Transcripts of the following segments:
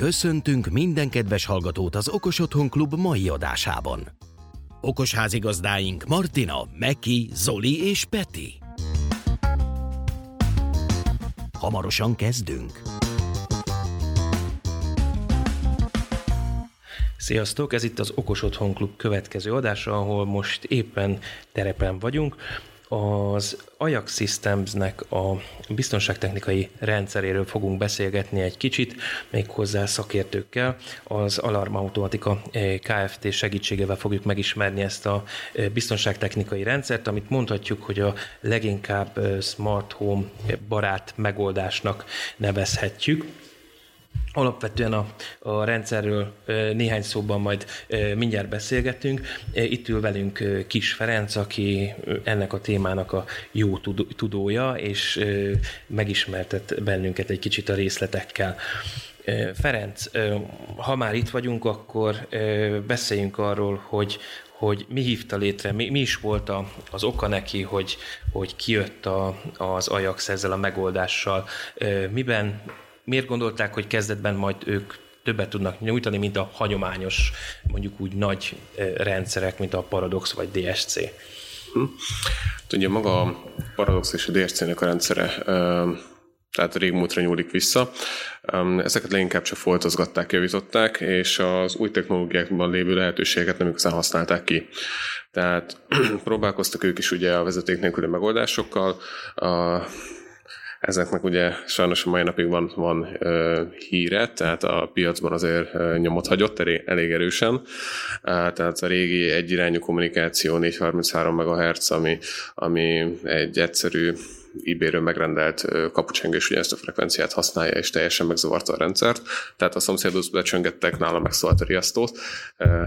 Köszöntünk minden kedves hallgatót az Okos Otthon Klub mai adásában. Okos házigazdáink Martina, Meki, Zoli és Peti. Hamarosan kezdünk. Sziasztok, ez itt az Okos Otthon Klub következő adása, ahol most éppen terepen vagyunk az Ajax Systemsnek a biztonságtechnikai rendszeréről fogunk beszélgetni egy kicsit, méghozzá szakértőkkel. Az Alarmautomatika eh, Kft. segítségével fogjuk megismerni ezt a eh, biztonságtechnikai rendszert, amit mondhatjuk, hogy a leginkább eh, smart home barát megoldásnak nevezhetjük. Alapvetően a, a rendszerről néhány szóban majd mindjárt beszélgetünk. Itt ül velünk Kis Ferenc, aki ennek a témának a jó tudója, és megismertet bennünket egy kicsit a részletekkel. Ferenc, ha már itt vagyunk, akkor beszéljünk arról, hogy, hogy mi hívta létre, mi, mi is volt a, az oka neki, hogy, hogy kijött a, az Ajax ezzel a megoldással, miben miért gondolták, hogy kezdetben majd ők többet tudnak nyújtani, mint a hagyományos, mondjuk úgy nagy rendszerek, mint a Paradox vagy DSC? Hm. Ugye maga a Paradox és a DSC-nek a rendszere tehát régmúltra nyúlik vissza. Ezeket leginkább csak foltozgatták, javították, és az új technológiákban lévő lehetőségeket nem igazán használták ki. Tehát próbálkoztak ők is ugye a vezeték nélküli megoldásokkal, a Ezeknek ugye sajnos a mai napig van, van ö, híre, tehát a piacban azért ö, nyomot hagyott elég, elég erősen. Tehát a régi egyirányú kommunikáció 433 MHz, ami, ami egy egyszerű ebay megrendelt kapucsengés ezt a frekvenciát használja, és teljesen megzavarta a rendszert. Tehát a szomszédhoz becsöngettek, nála megszólalt a riasztót,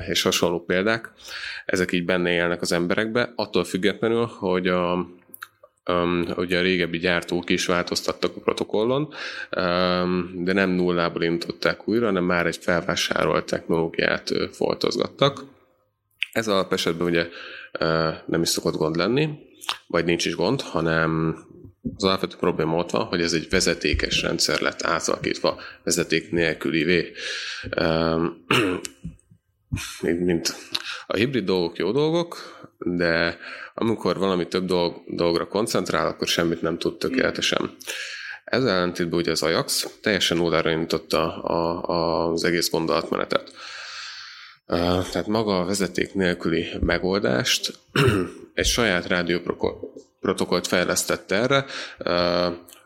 és hasonló példák. Ezek így benne élnek az emberekbe, attól függetlenül, hogy a, Um, ugye a régebbi gyártók is változtattak a protokollon, um, de nem nullából indították újra, hanem már egy felvásárolt technológiát uh, foltozgattak. Ez alap esetben ugye uh, nem is szokott gond lenni, vagy nincs is gond, hanem az alapvető probléma ott van, hogy ez egy vezetékes rendszer lett átalakítva vezeték nélkülivé. Um, mint a hibrid dolgok jó dolgok, de amikor valami több dolg, dolgra koncentrál, akkor semmit nem tud tökéletesen. Ez ellentétben ugye az Ajax teljesen nullára indította a, a, az egész gondolatmenetet. Tehát maga a vezeték nélküli megoldást egy saját rádióprotokollt fejlesztett erre,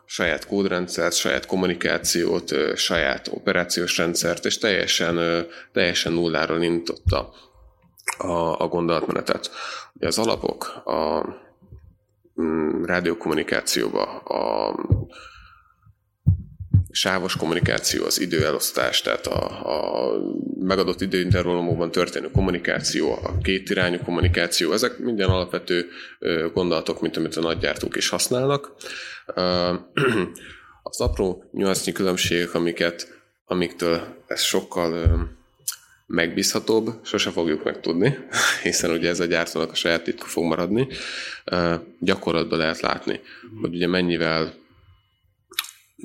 saját kódrendszert, saját kommunikációt, saját operációs rendszert, és teljesen, teljesen nulláról indította a, a gondolatmenetet. Az alapok a mm, rádiókommunikációba, a sávos kommunikáció, az időelosztás, tehát a, a megadott időintervallumokban történő kommunikáció, a kétirányú kommunikáció, ezek minden alapvető gondolatok, mint amit a nagygyártók is használnak. Az apró nyolcnyi különbségek, amiket, amiktől ez sokkal megbízhatóbb, sose fogjuk megtudni, hiszen ugye ez a gyártónak a saját titka fog maradni. Gyakorlatban lehet látni, hogy ugye mennyivel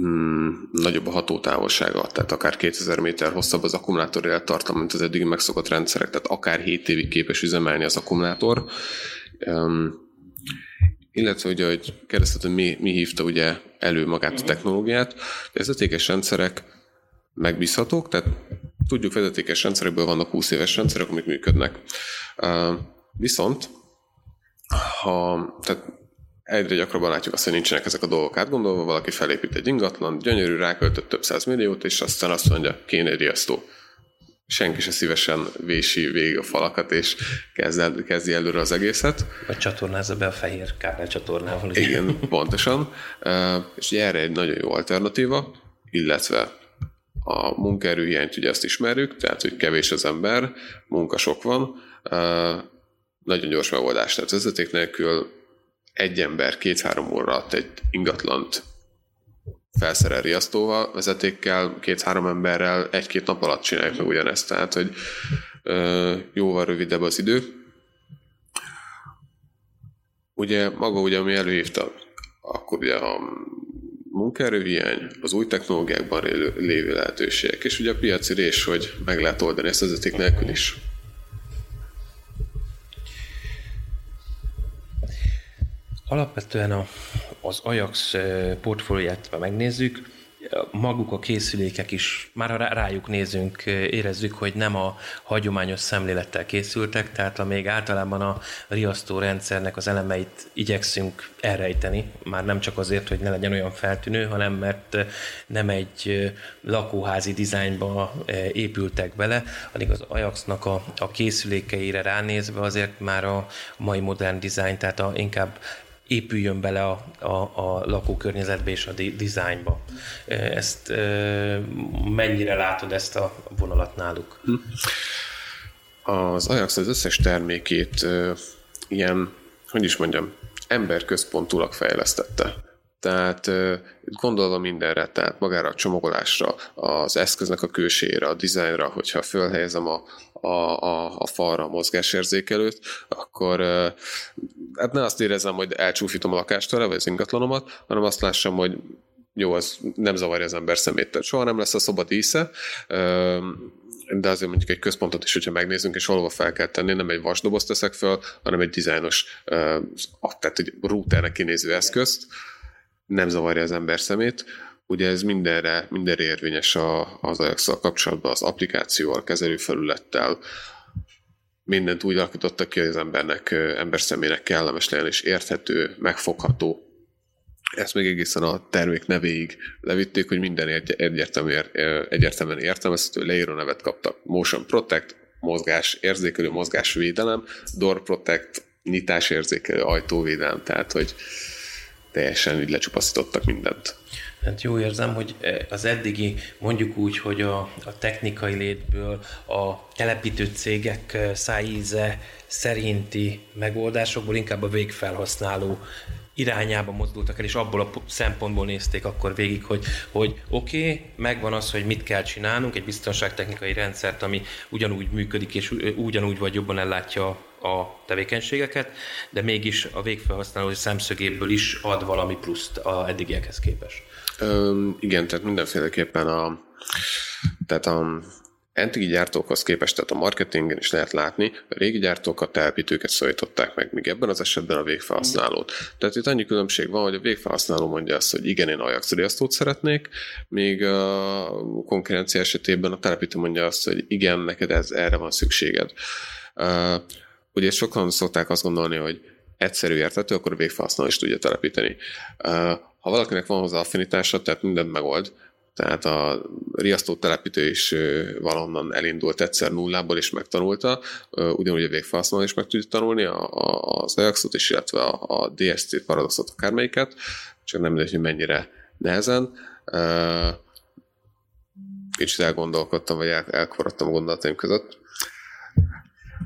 mm, nagyobb a hatótávolsága, tehát akár 2000 méter hosszabb az akkumulátor élettartam, mint az eddigi megszokott rendszerek, tehát akár 7 évig képes üzemelni az akkumulátor. Um, illetve ugye, hogy kérdezted, hogy mi, mi hívta ugye elő magát a technológiát. Ez vezetékes rendszerek megbízhatók, tehát tudjuk, vezetékes rendszerekből vannak 20 éves rendszerek, amik működnek. Viszont, ha, tehát egyre gyakrabban látjuk azt, hogy nincsenek ezek a dolgok átgondolva, valaki felépít egy ingatlan, gyönyörű, ráköltött több száz milliót, és aztán azt mondja, kéne riasztó. Senki se szívesen vési végig a falakat, és kezd el, kezdi előre az egészet. Vagy csatornázza be a fehér kábel csatornával. Igen, pontosan. És ugye erre egy nagyon jó alternatíva, illetve a munkaerőhiányt ugye ezt ismerjük, tehát hogy kevés az ember, munka sok van, nagyon gyors megoldás. Tehát vezeték nélkül egy ember két-három óra alatt egy ingatlant felszerel riasztóval, vezetékkel, két-három emberrel egy-két nap alatt csináljuk meg ugyanezt. Tehát, hogy jóval rövidebb az idő. Ugye maga ugye, ami előhívta, akkor ugye a munkaerőhiány, az új technológiákban lévő lehetőségek, és ugye a piaci rés, hogy meg lehet oldani ezt vezeték nélkül is. Alapvetően a, az Ajax eh, portfóliát megnézzük, maguk a készülékek is, már ha rájuk nézünk, érezzük, hogy nem a hagyományos szemlélettel készültek, tehát a még általában a riasztó rendszernek az elemeit igyekszünk elrejteni, már nem csak azért, hogy ne legyen olyan feltűnő, hanem mert nem egy lakóházi dizájnba épültek bele, addig az Ajaxnak a, a készülékeire ránézve azért már a mai modern dizájn, tehát a, inkább épüljön bele a, a, a lakókörnyezetbe és a dizájnba. Ezt mennyire látod ezt a vonalat náluk? Az Ajax az összes termékét ilyen, hogy is mondjam, emberközpontúlag fejlesztette. Tehát gondolva mindenre, tehát magára a csomagolásra, az eszköznek a külsére, a dizájnra, hogyha fölhelyezem a, a, a, a falra a mozgásérzékelőt, akkor hát ne azt érezem, hogy elcsúfítom a lakást vele, vagy az ingatlanomat, hanem azt lássam, hogy jó, az nem zavarja az ember szemét, tehát soha nem lesz a szoba dísze, de azért mondjuk egy központot is, hogyha megnézzünk, és valahol fel kell tenni, nem egy vasdobozt teszek föl, hanem egy dizájnos, tehát egy routernek kinéző eszközt, nem zavarja az ember szemét. Ugye ez mindenre, mindenre érvényes az ajax kapcsolatban, az applikációval, kezelőfelülettel, mindent úgy alakítottak ki, hogy az embernek, ember személynek kellemes legyen és érthető, megfogható. Ezt még egészen a termék nevéig levitték, hogy minden egyértelműen, egyértelműen értelmezhető leíró nevet kaptak. Motion Protect, mozgás érzékelő, mozgásvédelem, Door Protect, nyitás érzékelő, ajtóvédelem, tehát hogy teljesen így lecsupaszítottak mindent. Hát jó érzem, hogy az eddigi, mondjuk úgy, hogy a, a technikai létből a telepítő cégek szájíze szerinti megoldásokból inkább a végfelhasználó irányába mozdultak el, és abból a szempontból nézték akkor végig, hogy, hogy oké, okay, megvan az, hogy mit kell csinálnunk, egy biztonságtechnikai rendszert, ami ugyanúgy működik, és ugyanúgy vagy jobban ellátja a tevékenységeket, de mégis a végfelhasználó szemszögéből is ad valami pluszt a eddigiekhez képest. Ö, igen, tehát mindenféleképpen a, tehát a eddigi gyártókhoz képest, tehát a marketingen is lehet látni, a régi a telepítőket szólították meg, míg ebben az esetben a végfelhasználót. Tehát itt annyi különbség van, hogy a végfelhasználó mondja azt, hogy igen, én Ajax riasztót szeretnék, míg a konkurencia esetében a telepítő mondja azt, hogy igen, neked ez, erre van szükséged. Ugye sokan szokták azt gondolni, hogy egyszerű értető, akkor a végfelhasználó is tudja telepíteni. Ha valakinek van hozzá affinitása, tehát mindent megold, tehát a riasztó telepítő is valonnan elindult egyszer nullából és megtanulta, ugyanúgy a végfelhasználó is meg tudja tanulni az Ajaxot is, illetve a, a DSC paradoxot akármelyiket, csak nem mindegy, hogy mennyire nehezen. Kicsit elgondolkodtam, vagy el, elkorodtam a gondolataim között.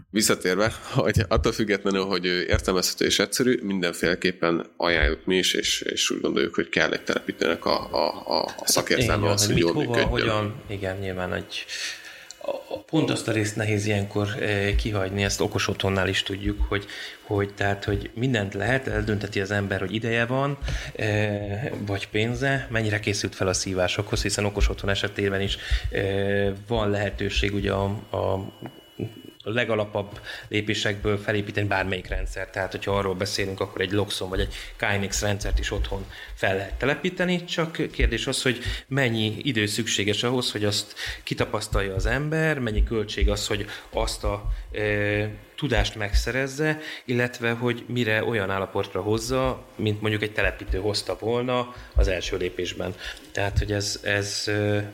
Visszatérve, hogy attól függetlenül, hogy értelmezhető és egyszerű, mindenféleképpen ajánljuk mi is, és, és úgy gondoljuk, hogy kell egy telepítőnek a, a, a, a szakértelme az, hogy jól működjön. Hogyan, igen, nyilván egy a, pont azt a részt nehéz ilyenkor e, kihagyni, ezt okos otthonnál is tudjuk, hogy, hogy, tehát, hogy mindent lehet, eldönteti az ember, hogy ideje van, e, vagy pénze, mennyire készült fel a szívásokhoz, hiszen okos otthon esetében is e, van lehetőség ugye a a legalapabb lépésekből felépíteni bármelyik rendszer. Tehát, hogyha arról beszélünk, akkor egy Loxon vagy egy KNX rendszert is otthon fel lehet telepíteni, csak kérdés az, hogy mennyi idő szükséges ahhoz, hogy azt kitapasztalja az ember, mennyi költség az, hogy azt a e, tudást megszerezze, illetve hogy mire olyan állapotra hozza, mint mondjuk egy telepítő hozta volna az első lépésben. Tehát, hogy ez, ez,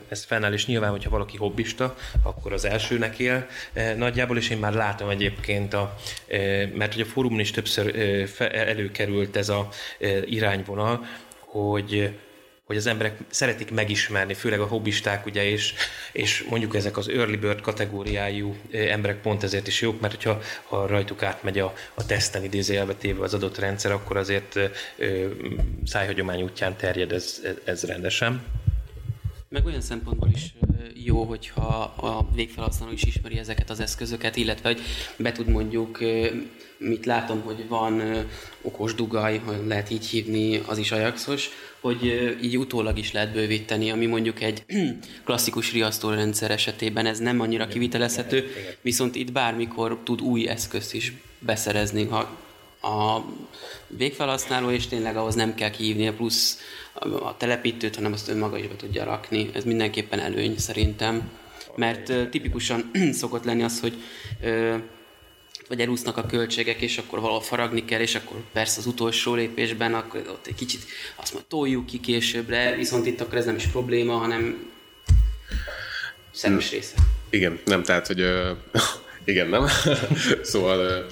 ez fennáll, és nyilván, hogyha valaki hobbista, akkor az elsőnek él nagyjából, és én már látom egyébként, a, mert hogy a fórumon is többször előkerült ez a irányvonal, hogy hogy az emberek szeretik megismerni, főleg a hobbisták, ugye, és, és mondjuk ezek az early bird kategóriájú emberek pont ezért is jók, mert hogyha ha rajtuk átmegy a, a teszten idézőjelbe az adott rendszer, akkor azért ö, szájhagyomány útján terjed ez, ez rendesen. Meg olyan szempontból is jó, hogyha a végfelhasználó is ismeri ezeket az eszközöket, illetve hogy be tud mondjuk, mit látom, hogy van okos dugaj, lehet így hívni, az is ajaxos, hogy így utólag is lehet bővíteni, ami mondjuk egy klasszikus riasztórendszer esetében ez nem annyira kivitelezhető, viszont itt bármikor tud új eszközt is beszerezni, ha a végfelhasználó, és tényleg ahhoz nem kell kihívni plusz a telepítőt, hanem azt önmaga is be tudja rakni. Ez mindenképpen előny szerintem. Mert tipikusan szokott lenni az, hogy vagy elúsznak a költségek, és akkor valahol faragni kell, és akkor persze az utolsó lépésben akkor ott egy kicsit azt mondja, toljuk ki későbbre, viszont itt akkor ez nem is probléma, hanem szerves része. Igen, nem, tehát, hogy igen, nem. szóval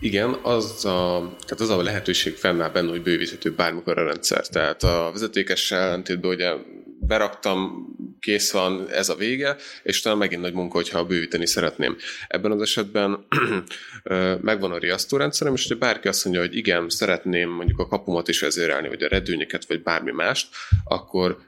igen, az a, tehát az a lehetőség fennáll benne, hogy bővíthető bármikor a rendszer. Tehát a vezetékessel ellentétben ugye beraktam, kész van, ez a vége, és talán megint nagy munka, hogyha bővíteni szeretném. Ebben az esetben megvan a riasztórendszerem, és hogyha bárki azt mondja, hogy igen, szeretném mondjuk a kapumat is vezérelni, vagy a redőnyeket, vagy bármi mást, akkor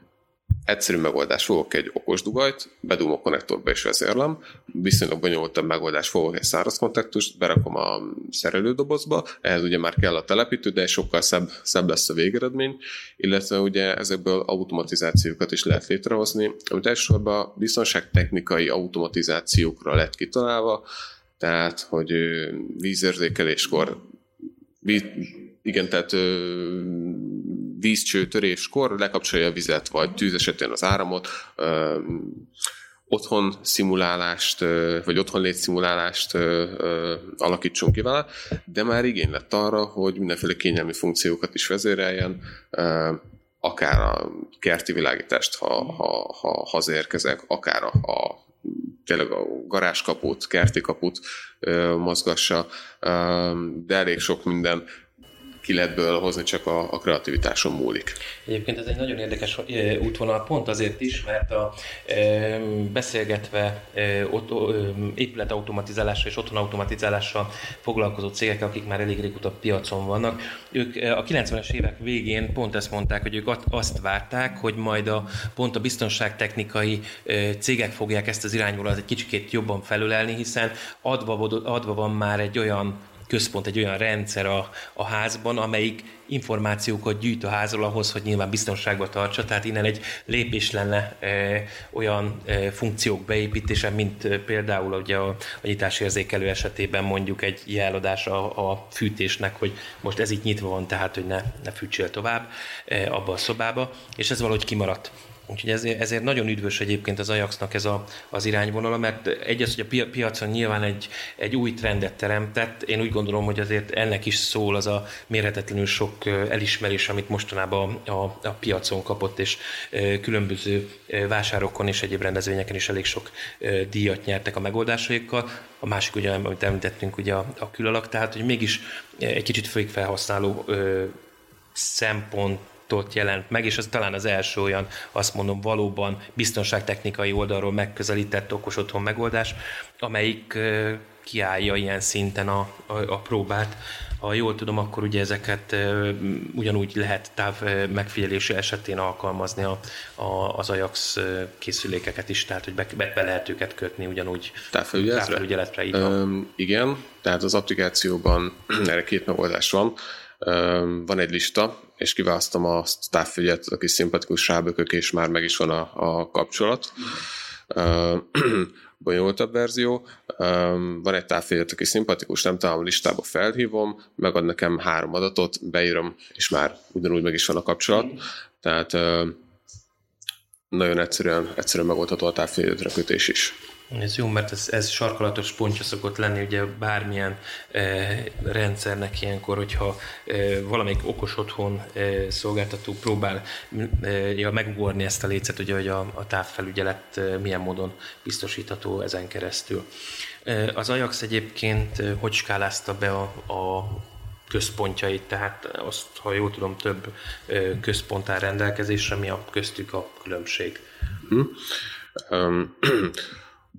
Egyszerű megoldás, fogok egy okos dugajt, bedugom a konnektorba és vezérlem, viszonylag bonyolultabb megoldás, fogok egy száraz kontaktust, berakom a szerelődobozba, ehhez ugye már kell a telepítő, de sokkal szebb, szebb lesz a végeredmény, illetve ugye ezekből automatizációkat is lehet létrehozni, amit elsősorban biztonságtechnikai automatizációkra lett kitalálva, tehát, hogy vízérzékeléskor igen, tehát vízcső töréskor lekapcsolja a vizet, vagy tűz esetén az áramot, ö, otthon szimulálást, vagy otthon létszimulálást alakítson ki vele, de már igény lett arra, hogy mindenféle kényelmi funkciókat is vezéreljen, akár a kerti világítást, ha, ha, ha hazérkezek, akár a, a tényleg a garázskaput, kerti kaput mozgassa, de elég sok minden ki lehet hozni, csak a, a kreativitáson múlik. Egyébként ez egy nagyon érdekes útvonal, pont azért is, mert a, e, beszélgetve e, ott, e, épületautomatizálással és otthonautomatizálással foglalkozó cégek, akik már elég régóta piacon vannak, ők a 90-es évek végén pont ezt mondták, hogy ők azt várták, hogy majd a, pont a biztonságtechnikai cégek fogják ezt az irányvonalat egy kicsikét jobban felülelni, hiszen adva, adva van már egy olyan központ, egy olyan rendszer a, a házban, amelyik információkat gyűjt a házról ahhoz, hogy nyilván biztonságban tartsa, tehát innen egy lépés lenne e, olyan e, funkciók beépítése, mint e, például ugye a, a nyitásérzékelő esetében mondjuk egy jeladás a, a fűtésnek, hogy most ez itt nyitva van, tehát hogy ne, ne fűtsél tovább e, abba a szobába, és ez valahogy kimaradt. Úgyhogy ezért, ezért nagyon üdvös egyébként az Ajaxnak ez a, az irányvonala, mert egy az, hogy a piacon nyilván egy, egy új trendet teremtett, én úgy gondolom, hogy azért ennek is szól az a mérhetetlenül sok elismerés, amit mostanában a, a, a piacon kapott, és különböző vásárokon és egyéb rendezvényeken is elég sok díjat nyertek a megoldásaikkal. A másik, ugye, amit említettünk, ugye a, a külalak, tehát hogy mégis egy kicsit felhasználó szempont ott jelent meg, és ez talán az első olyan, azt mondom, valóban biztonságtechnikai oldalról megközelített okos otthon megoldás, amelyik kiállja ilyen szinten a, a, a próbát. Ha jól tudom, akkor ugye ezeket ugyanúgy lehet táv megfigyelése esetén alkalmazni a, a, az Ajax készülékeket is, tehát hogy be, be, be lehet őket kötni ugyanúgy távfelügyeletre. távfelügyeletre így van. igen, tehát az applikációban erre két megoldás van. van egy lista, és kiválasztom a távfügyet, aki szimpatikus rábökök, és már meg is van a, a kapcsolat. bonyolultabb verzió. Van egy távfegyet, aki szimpatikus, nem találom a listába, felhívom, megad nekem három adatot, beírom, és már ugyanúgy meg is van a kapcsolat. Tehát nagyon egyszerűen, egyszerűen megoldható a távfegyet kötés is. Ez jó, mert ez, ez sarkalatos pontja szokott lenni ugye bármilyen e, rendszernek ilyenkor, hogyha e, valamelyik okos otthon e, szolgáltató próbál e, ja, megugorni ezt a lécet, ugye, hogy a, a távfelügyelet e, milyen módon biztosítható ezen keresztül. E, az Ajax egyébként e, hogy skálázta be a, a központjait, tehát azt, ha jól tudom, több e, központ áll rendelkezésre, mi a köztük a különbség? Hmm. Um,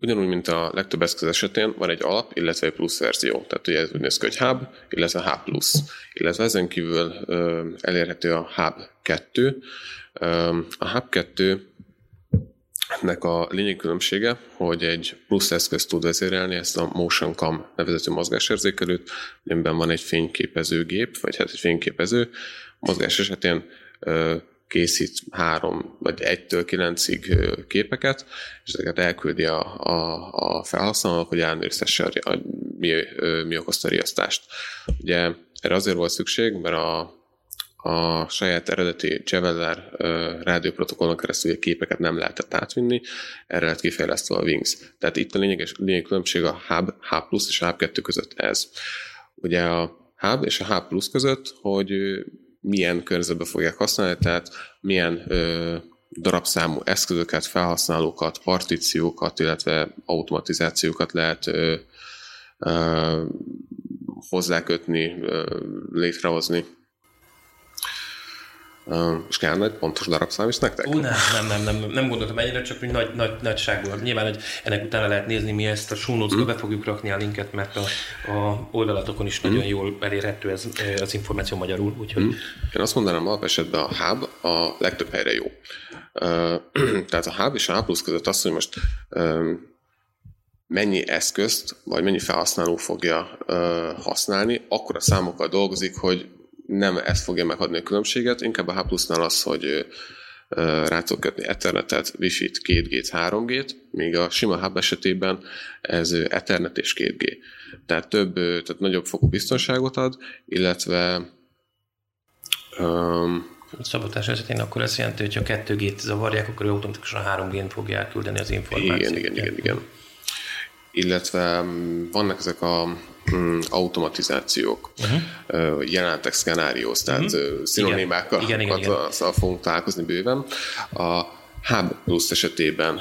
Ugyanúgy, mint a legtöbb eszköz esetén van egy alap, illetve egy plusz verzió. Tehát ugye ez úgy néz ki, hogy Hub, illetve Hub Plus. Illetve ezen kívül elérhető a Hub 2. Ö, a Hub 2 nek a lényeg különbsége, hogy egy plusz eszközt tud vezérelni, ezt a Motion Cam nevezető mozgásérzékelőt, amiben van egy fényképező gép, vagy hát egy fényképező. Mozgás esetén készít három vagy egytől kilencig képeket, és ezeket elküldi a, a, a felhasználónak, hogy ellenőrizhesse, mi, mi okozta a riasztást. Ugye erre azért volt szükség, mert a, a saját eredeti Javeller rádióprotokollon keresztül a képeket nem lehetett átvinni, erre lett kifejlesztve a Wings. Tehát itt a lényeges, lényeg különbség a Hub, H plusz és Hub 2 között ez. Ugye a Hub és a Hub plusz között, hogy milyen környezetben fogják használni, tehát milyen ö, darabszámú eszközöket, felhasználókat, partíciókat, illetve automatizációkat lehet ö, ö, hozzákötni, ö, létrehozni. És kellene egy pontos darabszám is nektek? Ó, nem, nem, nem, nem, nem gondoltam ennyire, csak hogy nagy, nagy, nagyságból. Nyilván, hogy ennek utána lehet nézni, mi ezt a show mm. be fogjuk rakni a linket, mert a, a oldalatokon is nagyon jól elérhető ez az információ magyarul. Úgyhogy... Mm. Én azt mondanám, alapesetben a hub a legtöbb helyre jó. Tehát a hub és a H plusz között azt, hogy most mennyi eszközt, vagy mennyi felhasználó fogja használni, akkor a számokkal dolgozik, hogy nem ez fogja megadni a különbséget, inkább a H plusznál az, hogy rá tudok kötni Ethernetet, Wi-Fi-t, 2G-t, 3G-t, míg a sima hub esetében ez Ethernet és 2G. Tehát több, tehát nagyobb fokú biztonságot ad, illetve um, Szabotás esetén akkor ez jelenti, hogy ha 2G-t zavarják, akkor automatikusan 3G-n fogja elküldeni az információt. Igen, igen, igen, igen. Illetve mm, vannak ezek a mm, automatizációk, uh-huh. jelentek szkenárióz, tehát uh-huh. szinonimákkal igen, igen, igen, igen. fogunk találkozni bőven. A Hub Plus esetében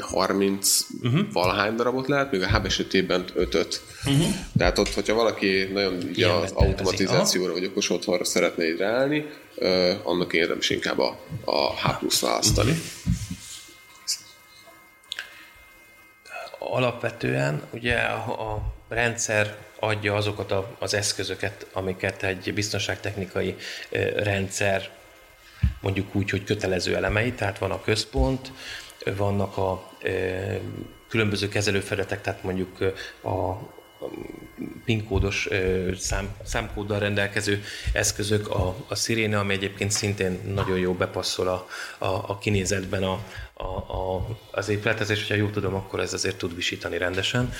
30 uh-huh. Mhm. valahány darabot lehet, míg a Hub esetében 5-öt. Uh-huh. Tehát ott, hogyha valaki nagyon ugye az automatizációra vagy okos otthonra szeretne így ráállni, annak érdemes inkább a, a H plusz választani. Uh-huh. Alapvetően ugye a, rendszer adja azokat a, az eszközöket, amiket egy biztonságtechnikai rendszer mondjuk úgy, hogy kötelező elemei, tehát van a központ, vannak a különböző kezelőfelületek, tehát mondjuk a PIN kódos szám, számkóddal rendelkező eszközök, a, a Sirene, ami egyébként szintén nagyon jó bepasszol a, a, a kinézetben a, a, a, az épülethez, és hogyha jól tudom, akkor ez azért tud visítani rendesen.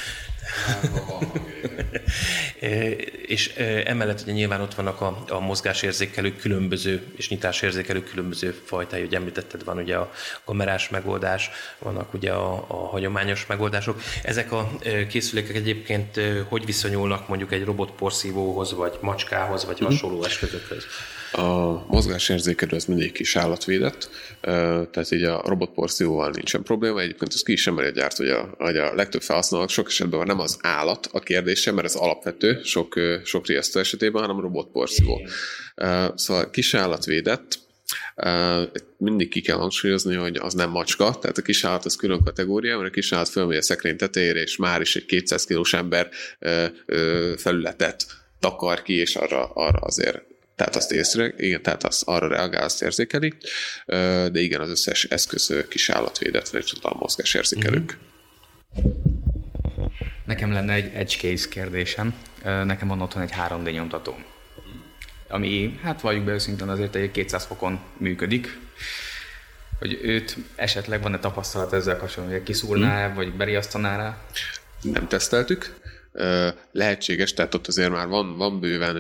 és emellett ugye nyilván ott vannak a, a mozgásérzékelő különböző, és nyitásérzékelő különböző fajtái, hogy említetted, van ugye a kamerás megoldás, vannak ugye a, a hagyományos megoldások. Ezek a készülékek egyébként hogy viszonyulnak mondjuk egy robotporszívóhoz, vagy macskához, vagy mhm. hasonló eszközökhöz? A mozgásérzékelő az mindig kis állatvédett, tehát így a robotporszívóval nincsen probléma. Egyébként az ki is emeli a gyárt, hogy a, hogy a legtöbb felhasználók sok esetben már nem az állat a kérdése, mert ez alapvető sok, sok riasztó esetében, hanem a robotporszívó. Szóval kis állatvédett, mindig ki kell hangsúlyozni, hogy az nem macska, tehát a kisállat az külön kategória, mert a kisállat fölmegy a szekrény tetejére, és már is egy 200 kilós ember felületet takar ki, és arra, arra azért tehát azt észre, igen, tehát azt arra reagál, azt érzékeli, de igen, az összes eszköz kis állatvédet, vagy csak a mozgás érzékelők. Nekem lenne egy edge case kérdésem. Nekem van otthon egy 3D nyomtatóm, ami, hát valljuk be őszintén azért egy 200 fokon működik, hogy őt esetleg van-e tapasztalat ezzel kapcsolatban, hogy kiszúrná hmm. vagy beriasztaná rá? Nem teszteltük. Lehetséges, tehát ott azért már van, van bőven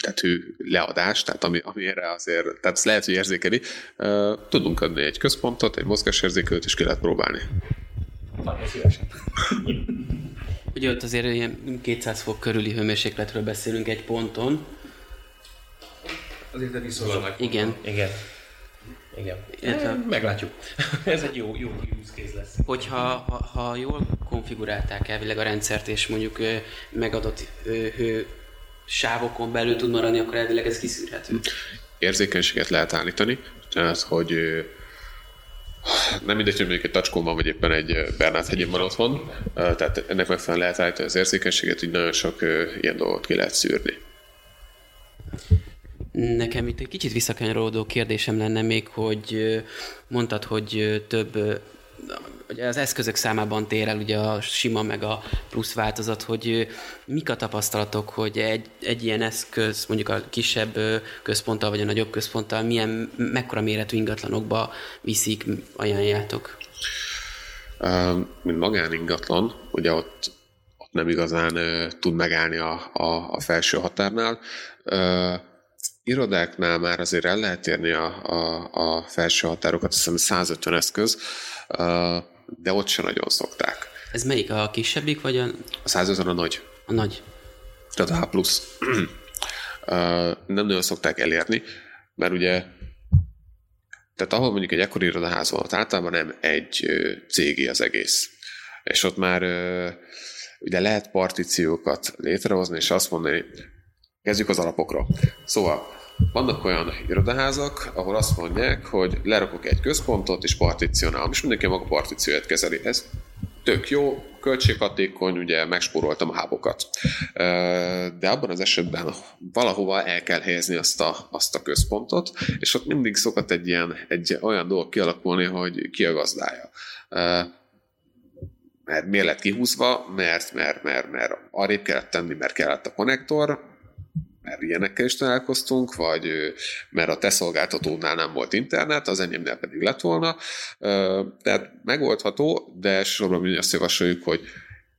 tető leadás, tehát ami, ami erre azért, tehát ezt lehet, hogy érzékeli. Tudunk adni egy központot, egy mozgásérzékelőt, és ki lehet próbálni. Nagyon szívesen. Ugye ott azért ilyen 200 fok körüli hőmérsékletről beszélünk egy ponton. Azért egy Igen. Igen. Igen. Illetve... Meglátjuk. Ez egy jó, jó use case lesz. Hogyha ha, ha jól konfigurálták elvileg a rendszert, és mondjuk megadott hő sávokon belül tud maradni, akkor elvileg ez kiszűrhető. Érzékenységet lehet állítani, tehát hogy nem mindegy, hogy mondjuk egy tacskón van, vagy éppen egy Bernát hegyén van otthon, tehát ennek megfelelően lehet állítani az érzékenységet, hogy nagyon sok ilyen dolgot ki lehet szűrni. Nekem itt egy kicsit visszakanyarodó kérdésem lenne még, hogy mondtad, hogy több az eszközök számában tér el ugye a sima meg a plusz változat, hogy mik a tapasztalatok, hogy egy, egy ilyen eszköz, mondjuk a kisebb központtal vagy a nagyobb központtal milyen, mekkora méretű ingatlanokba viszik, ajánljátok? Mint magáningatlan, ugye ott, ott nem igazán tud megállni a, a, a felső határnál. Irodáknál már azért el lehet érni a, a, a felső határokat, azt hiszem 150 eszköz, de ott se nagyon szokták. Ez melyik, a kisebbik, vagy a... A 150 a nagy. A nagy. Tehát a H+. nem nagyon szokták elérni, mert ugye tehát ahol mondjuk egy ekkori irodaház van, ott általában nem egy cégi az egész. És ott már ugye lehet partíciókat létrehozni, és azt mondani, kezdjük az alapokra. Szóval vannak olyan irodaházak, ahol azt mondják, hogy lerakok egy központot, és particionálom, és mindenki maga partícióját kezeli. Ez tök jó, költséghatékony, ugye megspóroltam a hábokat. De abban az esetben valahova el kell helyezni azt a, azt a központot, és ott mindig szokott egy, ilyen, egy olyan dolog kialakulni, hogy ki a gazdája mert miért lett kihúzva, mert, mert, mert, mert arrébb kellett tenni, mert kellett a konnektor, mert ilyenekkel is találkoztunk, vagy mert a te szolgáltatónál nem volt internet, az enyémnél pedig lett volna. Tehát megoldható, de sorban mi azt javasoljuk, hogy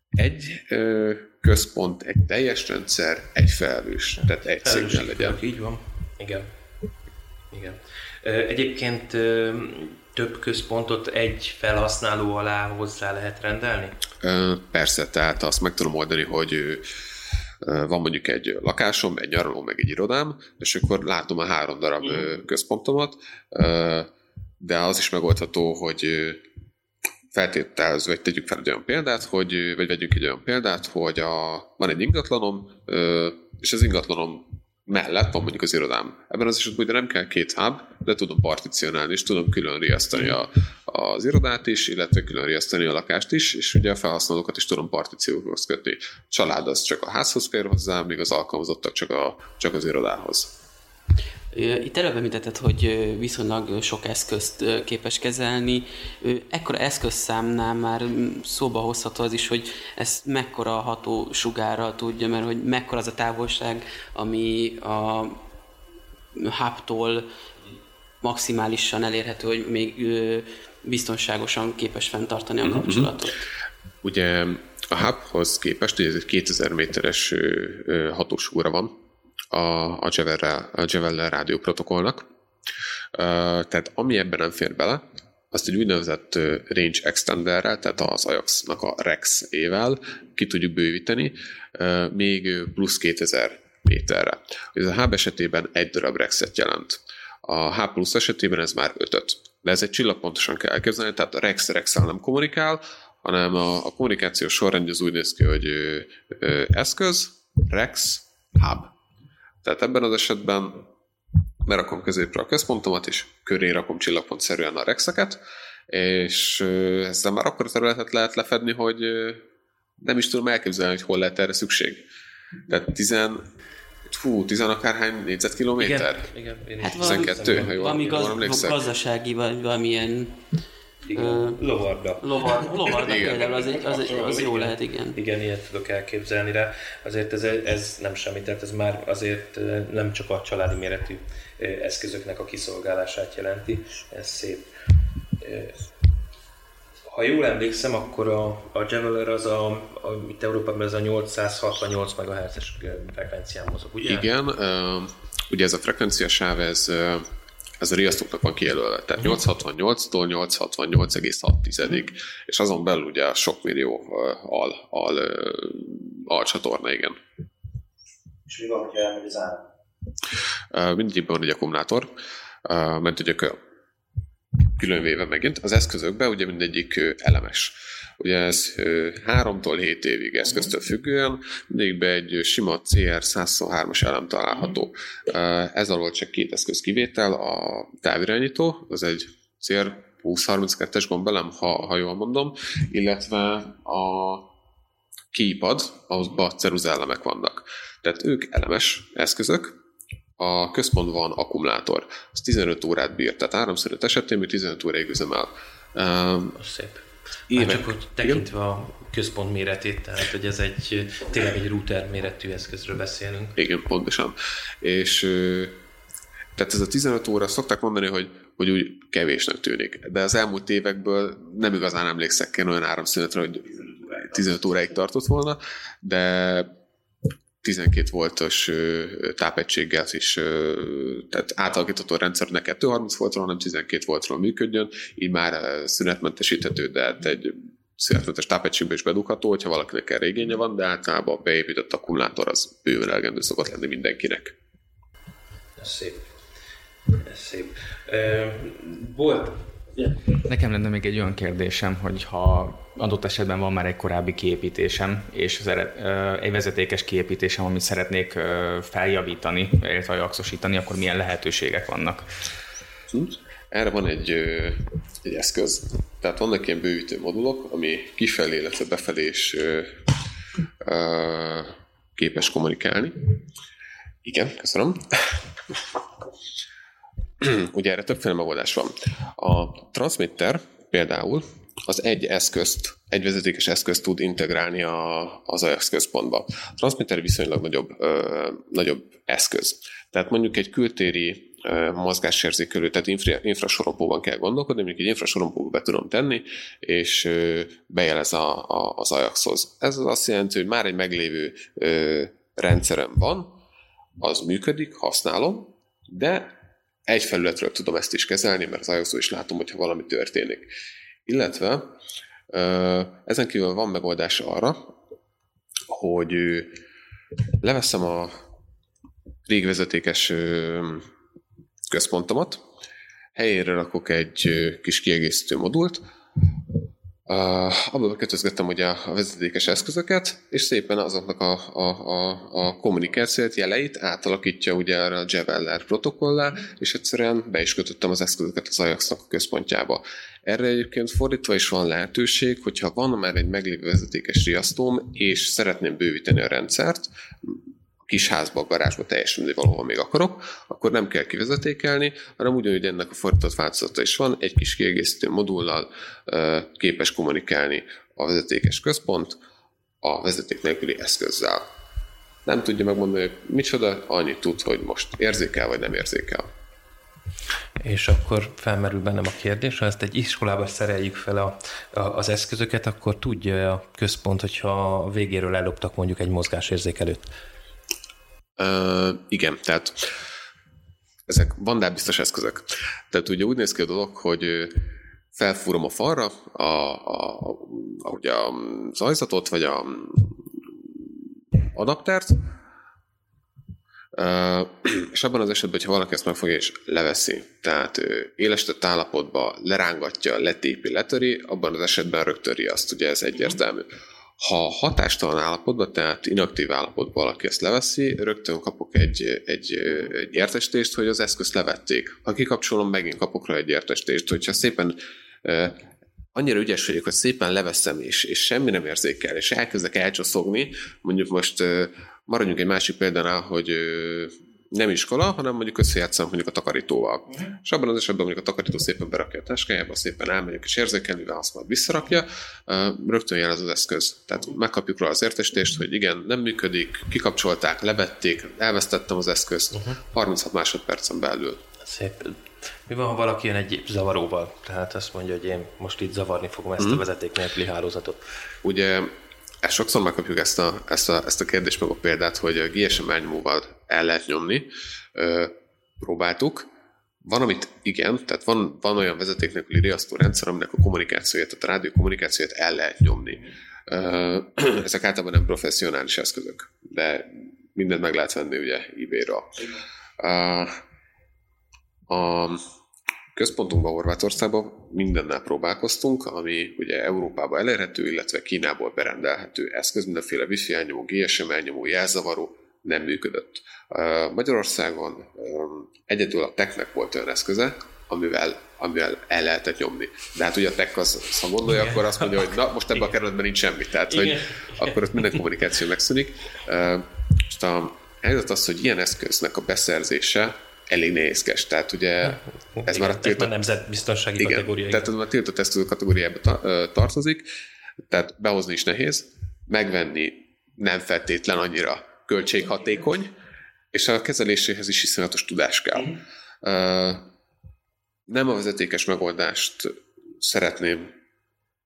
egy központ, egy teljes rendszer, egy felelős, tehát egy cégnél legyen. Így van, igen. igen. Egyébként több központot egy felhasználó alá hozzá lehet rendelni? Persze, tehát azt meg tudom oldani, hogy van mondjuk egy lakásom, egy nyaraló, meg egy irodám, és akkor látom a három darab mm. központomat, de az is megoldható, hogy feltételez, vagy tegyük fel egy olyan példát, hogy, vagy vegyünk egy olyan példát, hogy a, van egy ingatlanom, és az ingatlanom mellett van mondjuk az irodám. Ebben az esetben nem kell két hub, de tudom particionálni, és tudom külön riasztani a, az irodát is, illetve külön riasztani a lakást is, és ugye a felhasználókat is tudom partíciókhoz kötni. A család az csak a házhoz fér hozzá, míg az alkalmazottak csak, a, csak az irodához. Itt előbb említetted, hogy viszonylag sok eszközt képes kezelni. Ekkora eszközszámnál már szóba hozható az is, hogy ez mekkora ható sugára tudja, mert hogy mekkora az a távolság, ami a hubtól maximálisan elérhető, hogy még biztonságosan képes fenntartani a mhm, mhm. kapcsolatot. Ugye a hubhoz képest, ez egy 2000 méteres hatósúra van, a, a Javel, a Javel rádió protokollnak. Tehát ami ebben nem fér bele, azt egy úgynevezett range extenderrel, tehát az Ajax-nak a Rex-ével ki tudjuk bővíteni, még plusz 2000 méterre. Ez a Hub esetében egy darab Rexet jelent. A H plusz esetében ez már ötöt. De ez egy csillagpontosan kell elképzelni, tehát a Rex rex nem kommunikál, hanem a, a kommunikációs sorrendje az úgy néz ki, hogy ö, ö, eszköz, Rex, Hub. Tehát ebben az esetben berakom középre a központomat, és köré rakom csillagpontszerűen a rexeket, és ezzel már akkor területet lehet lefedni, hogy nem is tudom elképzelni, hogy hol lehet erre szükség. Tehát 10, hú, 10 akárhány négyzetkilométer? Igen, igen. Hát 12, ha jól, valami gaz, gazdasági, vagy valamilyen igen. Lovarda. Lovar, lovarda igen. például, az, egy, az, egy, az jó lehet, igen. Igen, ilyet tudok elképzelni rá. Azért ez, ez nem semmi, tehát ez már azért nem csak a családi méretű eszközöknek a kiszolgálását jelenti. Ez szép. Ha jól emlékszem, akkor a, a Javeler az a, a itt Európában ez a 868 MHz-es frekvencián mozog, ugye? Igen, uh, ugye ez a frekvenciasáv, ez uh, ez a riasztóknak van kijelölve. Tehát 868-tól 868,6, és azon belül ugye sok millió al, al, al csatorna, igen. És mi van, hogyha elmegy az áram? Mindegyikben van egy akkumulátor, mert ugye különvéve megint. Az eszközökben ugye mindegyik elemes. Ugye ez 3-tól 7 évig eszköztől függően, mindegyikbe egy sima CR123-as elem található. Ez alól csak két eszköz kivétel, a távirányító, az egy CR 2032-es gombelem, ha, ha jól mondom, illetve a keypad, ahhoz ceruzellemek vannak. Tehát ők elemes eszközök, a központban van akkumulátor. Az 15 órát bír, tehát 3 esetén mi 15 óráig üzemel. Uh, szép. Évek. Már csak hogy tekintve Igen? a központ méretét, tehát hogy ez egy tényleg egy router méretű eszközről beszélünk. Igen, pontosan. És tehát ez a 15 óra, szokták mondani, hogy, hogy úgy kevésnek tűnik. De az elmúlt évekből nem igazán emlékszek én olyan áramszünetre, hogy 15 óráig tartott volna, de 12 voltos tápegységgel is, tehát átalakítható a rendszernek 230 voltról, hanem 12 voltról működjön, így már szünetmentesíthető, de hát egy szünetmentes tápegységbe is bedugható, hogyha valakinek erre igénye van, de általában beépített akkumulátor az bőven elegendő szokott lenni mindenkinek. Szép. Szép. Volt Nekem lenne még egy olyan kérdésem, hogy ha adott esetben van már egy korábbi kiépítésem, és egy vezetékes kiépítésem, amit szeretnék feljavítani, illetve ajaxosítani, akkor milyen lehetőségek vannak? Erre van egy, egy eszköz, tehát vannak ilyen bővítő modulok, ami kifelé, illetve befelé is képes kommunikálni. Igen, köszönöm. Ugye erre többféle megoldás van. A transmitter például az egy eszközt, egy vezetékes eszközt tud integrálni a, az Ajax központba. A transmitter viszonylag nagyobb, ö, nagyobb eszköz. Tehát mondjuk egy kültéri mozgásérzékelő, tehát infra, infrasorompóban kell gondolkodni, mondjuk egy infrasorompóba be tudom tenni, és bejelez a, a, az Ajaxhoz. Ez az azt jelenti, hogy már egy meglévő ö, rendszerem van, az működik, használom, de egy felületről tudom ezt is kezelni, mert az ios is látom, hogyha valami történik. Illetve ezen kívül van megoldás arra, hogy leveszem a régvezetékes központomat, helyére rakok egy kis kiegészítő modult, Uh, abba bekötözgettem ugye a vezetékes eszközöket, és szépen azoknak a, a, a, a kommunikációt, jeleit átalakítja ugye arra a Javeller protokollá, és egyszerűen be is kötöttem az eszközöket az ajax a központjába. Erre egyébként fordítva is van lehetőség, hogyha van már egy meglévő vezetékes riasztóm, és szeretném bővíteni a rendszert, kis házba, garázsba, teljesen mindegy, valahol még akarok, akkor nem kell kivezetékelni, hanem ugyanúgy ennek a fordított változata is van, egy kis kiegészítő modullal képes kommunikálni a vezetékes központ a vezeték nélküli eszközzel. Nem tudja megmondani, hogy micsoda, annyit tud, hogy most érzékel vagy nem érzékel. És akkor felmerül bennem a kérdés, ha ezt egy iskolába szereljük fel a, a, az eszközöket, akkor tudja a központ, hogyha a végéről elloptak mondjuk egy mozgásérzékelőt? Igen, tehát ezek biztos eszközök. Tehát ugye úgy néz ki a dolog, hogy felfúrom a falra a, a, a, ugye a zajzatot, vagy a adaptert, és abban az esetben, hogyha valaki ezt megfogja és leveszi, tehát élesített állapotba lerángatja, letépi, letöri, abban az esetben rögtön riaszt, ugye ez egyértelmű. Ha hatástalan állapotban, tehát inaktív állapotban valaki ezt leveszi, rögtön kapok egy, egy, egy értestést, hogy az eszközt levették. Ha kikapcsolom, megint kapok rá egy értestést. Hogyha szépen annyira ügyes vagyok, hogy szépen leveszem, és, és semmi nem érzékel, és elkezdek elcsoszogni, mondjuk most maradjunk egy másik példánál, hogy nem iskola, hanem mondjuk összejátszom mondjuk a takarítóval. Uh-huh. És abban az esetben mondjuk a takarító szépen berakja a táskájába, szépen elmegyek és érzékelni, mivel azt majd visszarakja, rögtön jelez az eszköz. Tehát megkapjuk rá az értesítést, hogy igen, nem működik, kikapcsolták, levették, elvesztettem az eszközt, uh-huh. 36 másodpercen belül. Szép. Mi van, ha valaki jön egy zavaróval? Tehát azt mondja, hogy én most itt zavarni fogom ezt uh-huh. a mhm. vezeték nélküli hálózatot. Ugye ezt sokszor megkapjuk ezt a, ezt, a, ezt a kérdést meg a példát, hogy a GSM elnyomóval el lehet nyomni. Próbáltuk. Van, amit igen, tehát van, van olyan vezeték nélküli riasztó rendszer, aminek a kommunikációját, a rádió kommunikációját el lehet nyomni. Ezek általában nem professzionális eszközök, de mindent meg lehet venni ugye eBay-ről. A központunkban Horvátországban mindennel próbálkoztunk, ami ugye Európában elérhető, illetve Kínából berendelhető eszköz, mindenféle wifi elnyomó, GSM elnyomó, jelzavaró, nem működött. Magyarországon egyedül a Technek volt olyan eszköze, amivel, amivel el lehetett nyomni. De hát ugye a tech az, ha gondolja, Igen. akkor azt mondja, hogy na, most ebben a kerületben nincs semmi. Tehát, Igen. hogy akkor ott minden kommunikáció megszűnik. Most a helyzet az, hogy ilyen eszköznek a beszerzése elég nehézkes. Tehát ugye ez Igen, már a tiltott... Ez nemzetbiztonsági Igen, kategória. tehát ez már a tiltott tesztő kategóriába ta- ö, tartozik, tehát behozni is nehéz, megvenni nem feltétlen annyira költséghatékony, és a kezeléséhez is iszonyatos tudás kell. Ö, Nem a vezetékes megoldást szeretném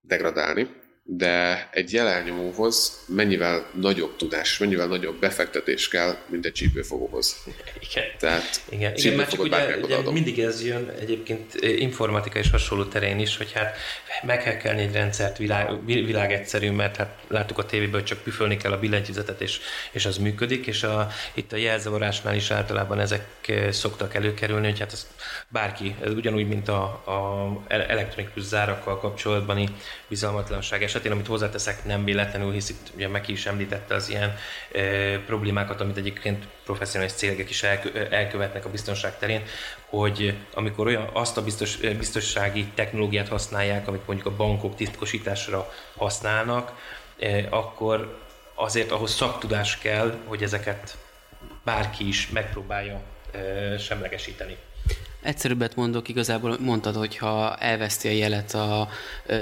degradálni, de egy jelelnyomóhoz mennyivel nagyobb tudás, mennyivel nagyobb befektetés kell, mint egy csípőfogóhoz. Igen. Tehát Igen, igen mert csak ugye, ugye mindig ez jön egyébként eh, informatika és hasonló terén is, hogy hát meghekkelni egy rendszert világ, vi- világ egyszerű, mert hát láttuk a tévéből, hogy csak püfölni kell a billentyűzetet, és, és az működik, és a, itt a jelzavarásnál is általában ezek eh, szoktak előkerülni, hogy hát ez bárki, ez ugyanúgy, mint a, a elektronikus zárakkal kapcsolatbani bizalmatlanság esetén, amit hozzáteszek, nem véletlenül, hisz itt ugye Meki is említette az ilyen e, problémákat, amit egyébként professzionális cégek is elkö, elkövetnek a biztonság terén, hogy amikor olyan azt a biztos, biztonsági technológiát használják, amit mondjuk a bankok titkosításra használnak, e, akkor azért ahhoz szaktudás kell, hogy ezeket bárki is megpróbálja e, semlegesíteni. Egyszerűbbet mondok, igazából mondtad, hogy ha elveszti a jelet a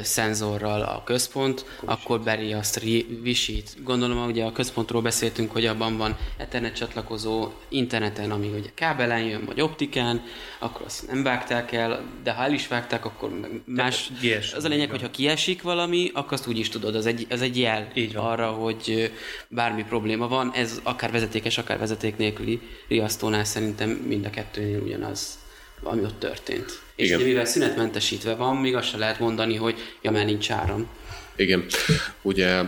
szenzorral a központ, akkor beri azt visít. Gondolom, ugye a központról beszéltünk, hogy abban van Ethernet csatlakozó interneten, ami ugye kábelen jön, vagy optikán, akkor azt nem vágták el, de ha el is vágták, akkor más... GS. Az a lényeg, hogy ha kiesik valami, akkor azt úgy is tudod, az egy, az egy jel Így van. arra, hogy bármi probléma van. Ez akár vezetékes, akár vezeték nélküli riasztónál szerintem mind a kettőnél ugyanaz ami ott történt. És Igen. ugye, mivel szünetmentesítve van, még azt se lehet mondani, hogy ja, mert nincs áram. Igen. Ugye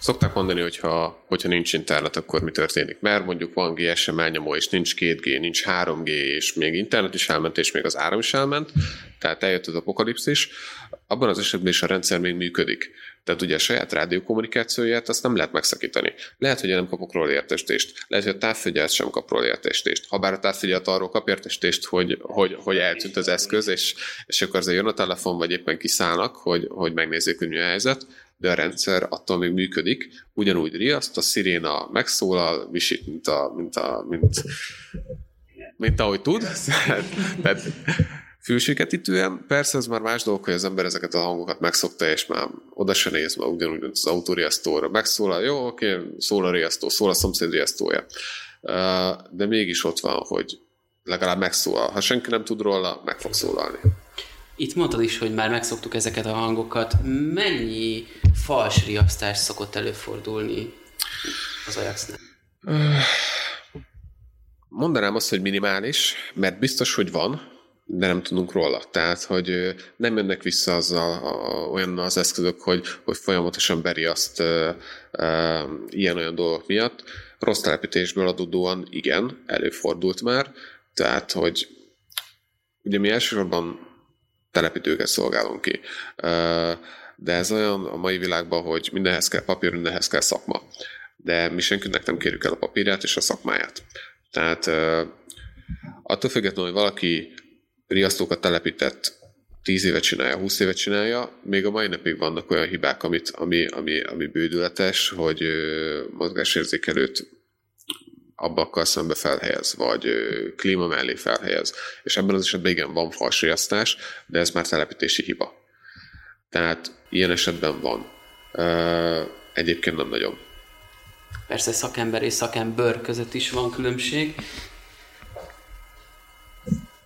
szokták mondani, hogy ha, hogyha nincs internet, akkor mi történik? Mert mondjuk van GSM elnyomó, és nincs 2G, nincs 3G, és még internet is elment, és még az áram is elment, tehát eljött az apokalipszis, abban az esetben is a rendszer még működik. Tehát ugye a saját rádiókommunikációját azt nem lehet megszakítani. Lehet, hogy nem kapok róla értestést, lehet, hogy a távfigyelet sem kap róla értestést. Habár a távfigyelet arról kap értestést, hogy, hogy, hogy eltűnt az eszköz, és, és akkor azért jön a telefon, vagy éppen kiszállnak, hogy, hogy megnézzék, hogy mi a helyzet, de a rendszer attól még működik, ugyanúgy riaszt, a sziréna megszólal, visít, mint, a, mint, a, mint, mint ahogy tud. Tehát fülsiketítően. Persze ez már más dolog, hogy az ember ezeket a hangokat megszokta, és már oda se néz, már ugyanúgy, az autóriasztóra. Megszólal, jó, oké, szól a riasztó, szól a szomszéd riasztója. De mégis ott van, hogy legalább megszólal. Ha senki nem tud róla, meg fog szólalni. Itt mondtad is, hogy már megszoktuk ezeket a hangokat. Mennyi fals riasztás szokott előfordulni az Ajaxnál? Mondanám azt, hogy minimális, mert biztos, hogy van, de nem tudunk róla. Tehát, hogy nem jönnek vissza azzal, a, olyan az eszközök, hogy, hogy folyamatosan beri azt ö, ö, ilyen-olyan dolgok miatt. Rossz telepítésből adódóan igen, előfordult már, tehát, hogy ugye mi elsősorban telepítőket szolgálunk ki. Ö, De ez olyan a mai világban, hogy mindenhez kell papír, mindenhez kell szakma. De mi senkinek nem kérjük el a papírját és a szakmáját. Tehát attól függetlenül, hogy valaki riasztókat telepített 10 évet csinálja, 20 évet csinálja, még a mai napig vannak olyan hibák, amit, ami, ami, ami bődületes, hogy ö, mozgásérzékelőt abbakkal szembe felhelyez, vagy klíma mellé felhelyez. És ebben az esetben igen, van falsriasztás, de ez már telepítési hiba. Tehát ilyen esetben van. Egyébként nem nagyon. Persze szakember és szakember között is van különbség.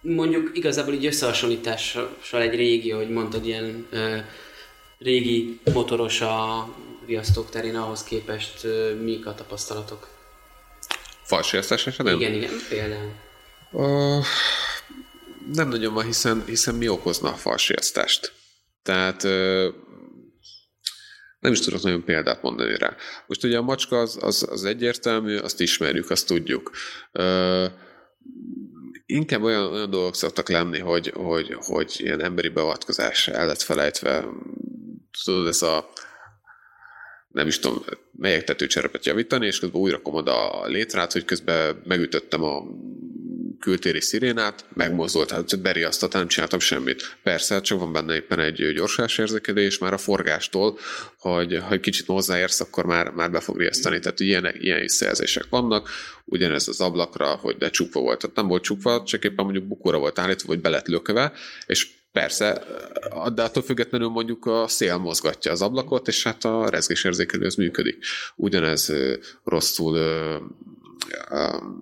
Mondjuk igazából így összehasonlítással egy régi, ahogy mondtad, ilyen ö, régi motoros a riasztók terén ahhoz képest ö, mik a tapasztalatok? Falsriasztás esetben? Igen, igen, például. Uh, nem nagyon van, hiszen, hiszen mi okozna a falsriasztást. Tehát uh, nem is tudok nagyon példát mondani rá. Most ugye a macska az, az, az egyértelmű, azt ismerjük, azt tudjuk. Uh, inkább olyan, olyan dolgok szoktak lenni, hogy, hogy, hogy ilyen emberi beavatkozás el lett felejtve. Tudod, ez a nem is tudom, melyek tetőcserepet javítani, és közben újra rakom oda a létrát, hogy közben megütöttem a kültéri szirénát, megmozdult, tehát beriasztott, nem csináltam semmit. Persze, hát csak van benne éppen egy gyorsás érzékelés, már a forgástól, hogy ha egy kicsit hozzáérsz, akkor már, már be fog riasztani. Tehát ilyen, ilyen visszajelzések vannak, ugyanez az ablakra, hogy de csukva volt. Tehát nem volt csukva, csak éppen mondjuk bukóra volt állítva, vagy belet lököve, és Persze, de attól függetlenül mondjuk a szél mozgatja az ablakot, és hát a rezgésérzékelő az működik. Ugyanez rosszul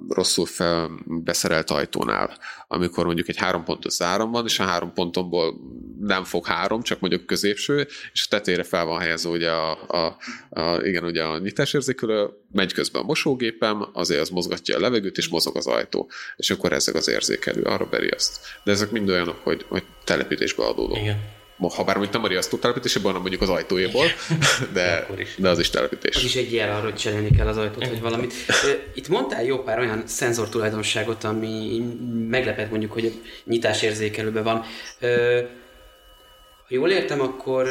rosszul fel beszerelt ajtónál, amikor mondjuk egy három pontos záram van, és a három pontomból nem fog három, csak mondjuk középső, és a tetére fel van helyezve ugye a, a, a, igen, ugye a nyitásérzékelő, megy közben a mosógépem, azért az mozgatja a levegőt, és mozog az ajtó, és akkor ezek az érzékelő, arra beriaszt. De ezek mind olyanok, hogy, hogy telepítésbe adódó. Igen ha bár mondjuk nem a riasztó telepítésében, hanem mondjuk az ajtóéból, de, de az is telepítés. Az is egy jel arra, hogy cserélni kell az ajtót, vagy valamit. Itt mondtál jó pár olyan szenzor tulajdonságot, ami meglepett mondjuk, hogy nyitásérzékelőben van. Ha jól értem, akkor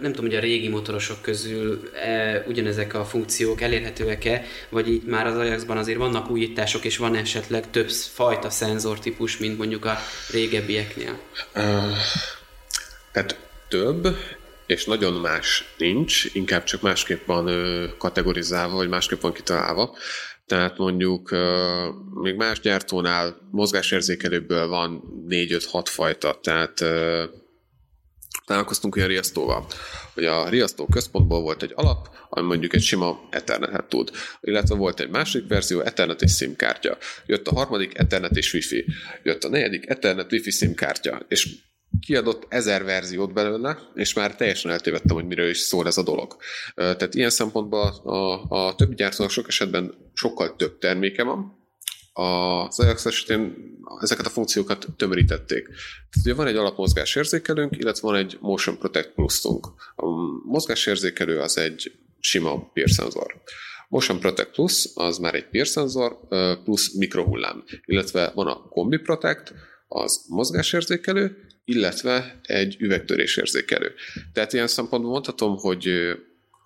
nem tudom, hogy a régi motorosok közül e, ugyanezek a funkciók elérhetőek-e, vagy itt már az Ajaxban azért vannak újítások, és van esetleg több fajta szenzortípus, mint mondjuk a régebbieknél? Tehát több, és nagyon más nincs, inkább csak másképp van kategorizálva, vagy másképp van kitalálva. Tehát mondjuk még más gyártónál mozgásérzékelőből van 4-5-6 fajta, tehát találkoztunk olyan riasztóval, hogy a riasztó központból volt egy alap, ami mondjuk egy sima Ethernet-et tud. Illetve volt egy másik verzió, Ethernet és SIM kártya. Jött a harmadik Ethernet és Wi-Fi. Jött a negyedik Ethernet Wi-Fi SIM kártya. És kiadott ezer verziót belőle, és már teljesen eltévedtem, hogy miről is szól ez a dolog. Tehát ilyen szempontból a, a többi gyártónak sok esetben sokkal több terméke van, az Ajax esetén ezeket a funkciókat tömörítették. Tehát ugye van egy alapmozgásérzékelőnk, illetve van egy Motion Protect Plus-unk. A mozgásérzékelő az egy sima peer szenzor. Motion Protect Plus az már egy peer szenzor plusz mikrohullám, illetve van a Combi Protect, az mozgásérzékelő, illetve egy üvegtörés érzékelő. Tehát ilyen szempontból mondhatom, hogy,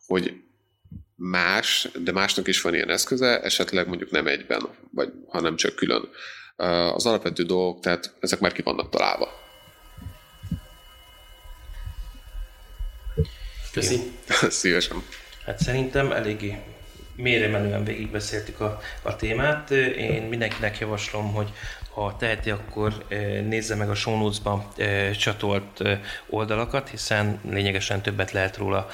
hogy más, de másnak is van ilyen eszköze, esetleg mondjuk nem egyben, vagy hanem csak külön. Az alapvető dolgok, tehát ezek már ki vannak találva. Köszi. Szívesen. Hát szerintem eléggé mélyre menően végigbeszéltük a, a témát. Én mindenkinek javaslom, hogy ha teheti, akkor nézze meg a show notes-ba csatolt oldalakat, hiszen lényegesen többet lehet róla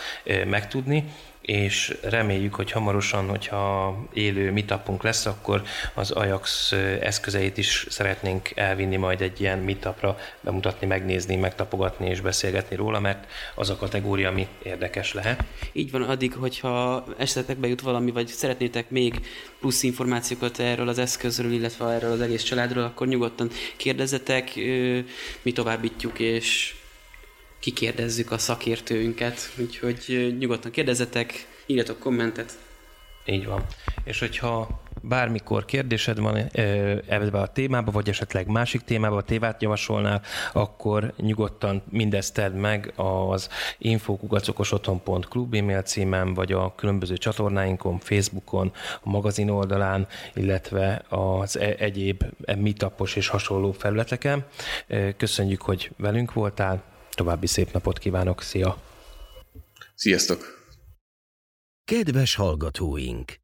megtudni és reméljük, hogy hamarosan, hogyha élő meetupunk lesz, akkor az Ajax eszközeit is szeretnénk elvinni majd egy ilyen meetupra, bemutatni, megnézni, megtapogatni és beszélgetni róla, mert az a kategória, ami érdekes lehet. Így van, addig, hogyha esetekbe jut valami, vagy szeretnétek még plusz információkat erről az eszközről, illetve erről az egész családról, akkor nyugodtan kérdezzetek, mi továbbítjuk, és kikérdezzük a szakértőünket, úgyhogy nyugodtan kérdezzetek, írjatok kommentet. Így van. És hogyha bármikor kérdésed van ebbe a témába, vagy esetleg másik témába tévát javasolnál, akkor nyugodtan mindezt tedd meg az infokugacokosotthon.club e-mail címen, vagy a különböző csatornáinkon, Facebookon, a magazin oldalán, illetve az e- egyéb meetupos és hasonló felületeken. Köszönjük, hogy velünk voltál, További szép napot kívánok, szia! Sziasztok! Kedves hallgatóink!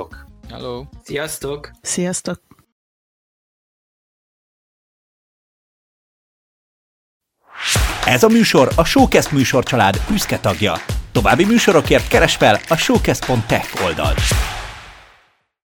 Sziasztok! Hello! Sziasztok! Sziasztok! Ez a műsor a Showcast műsorcsalád büszke tagja. További műsorokért keres fel a showcast.tech oldalt.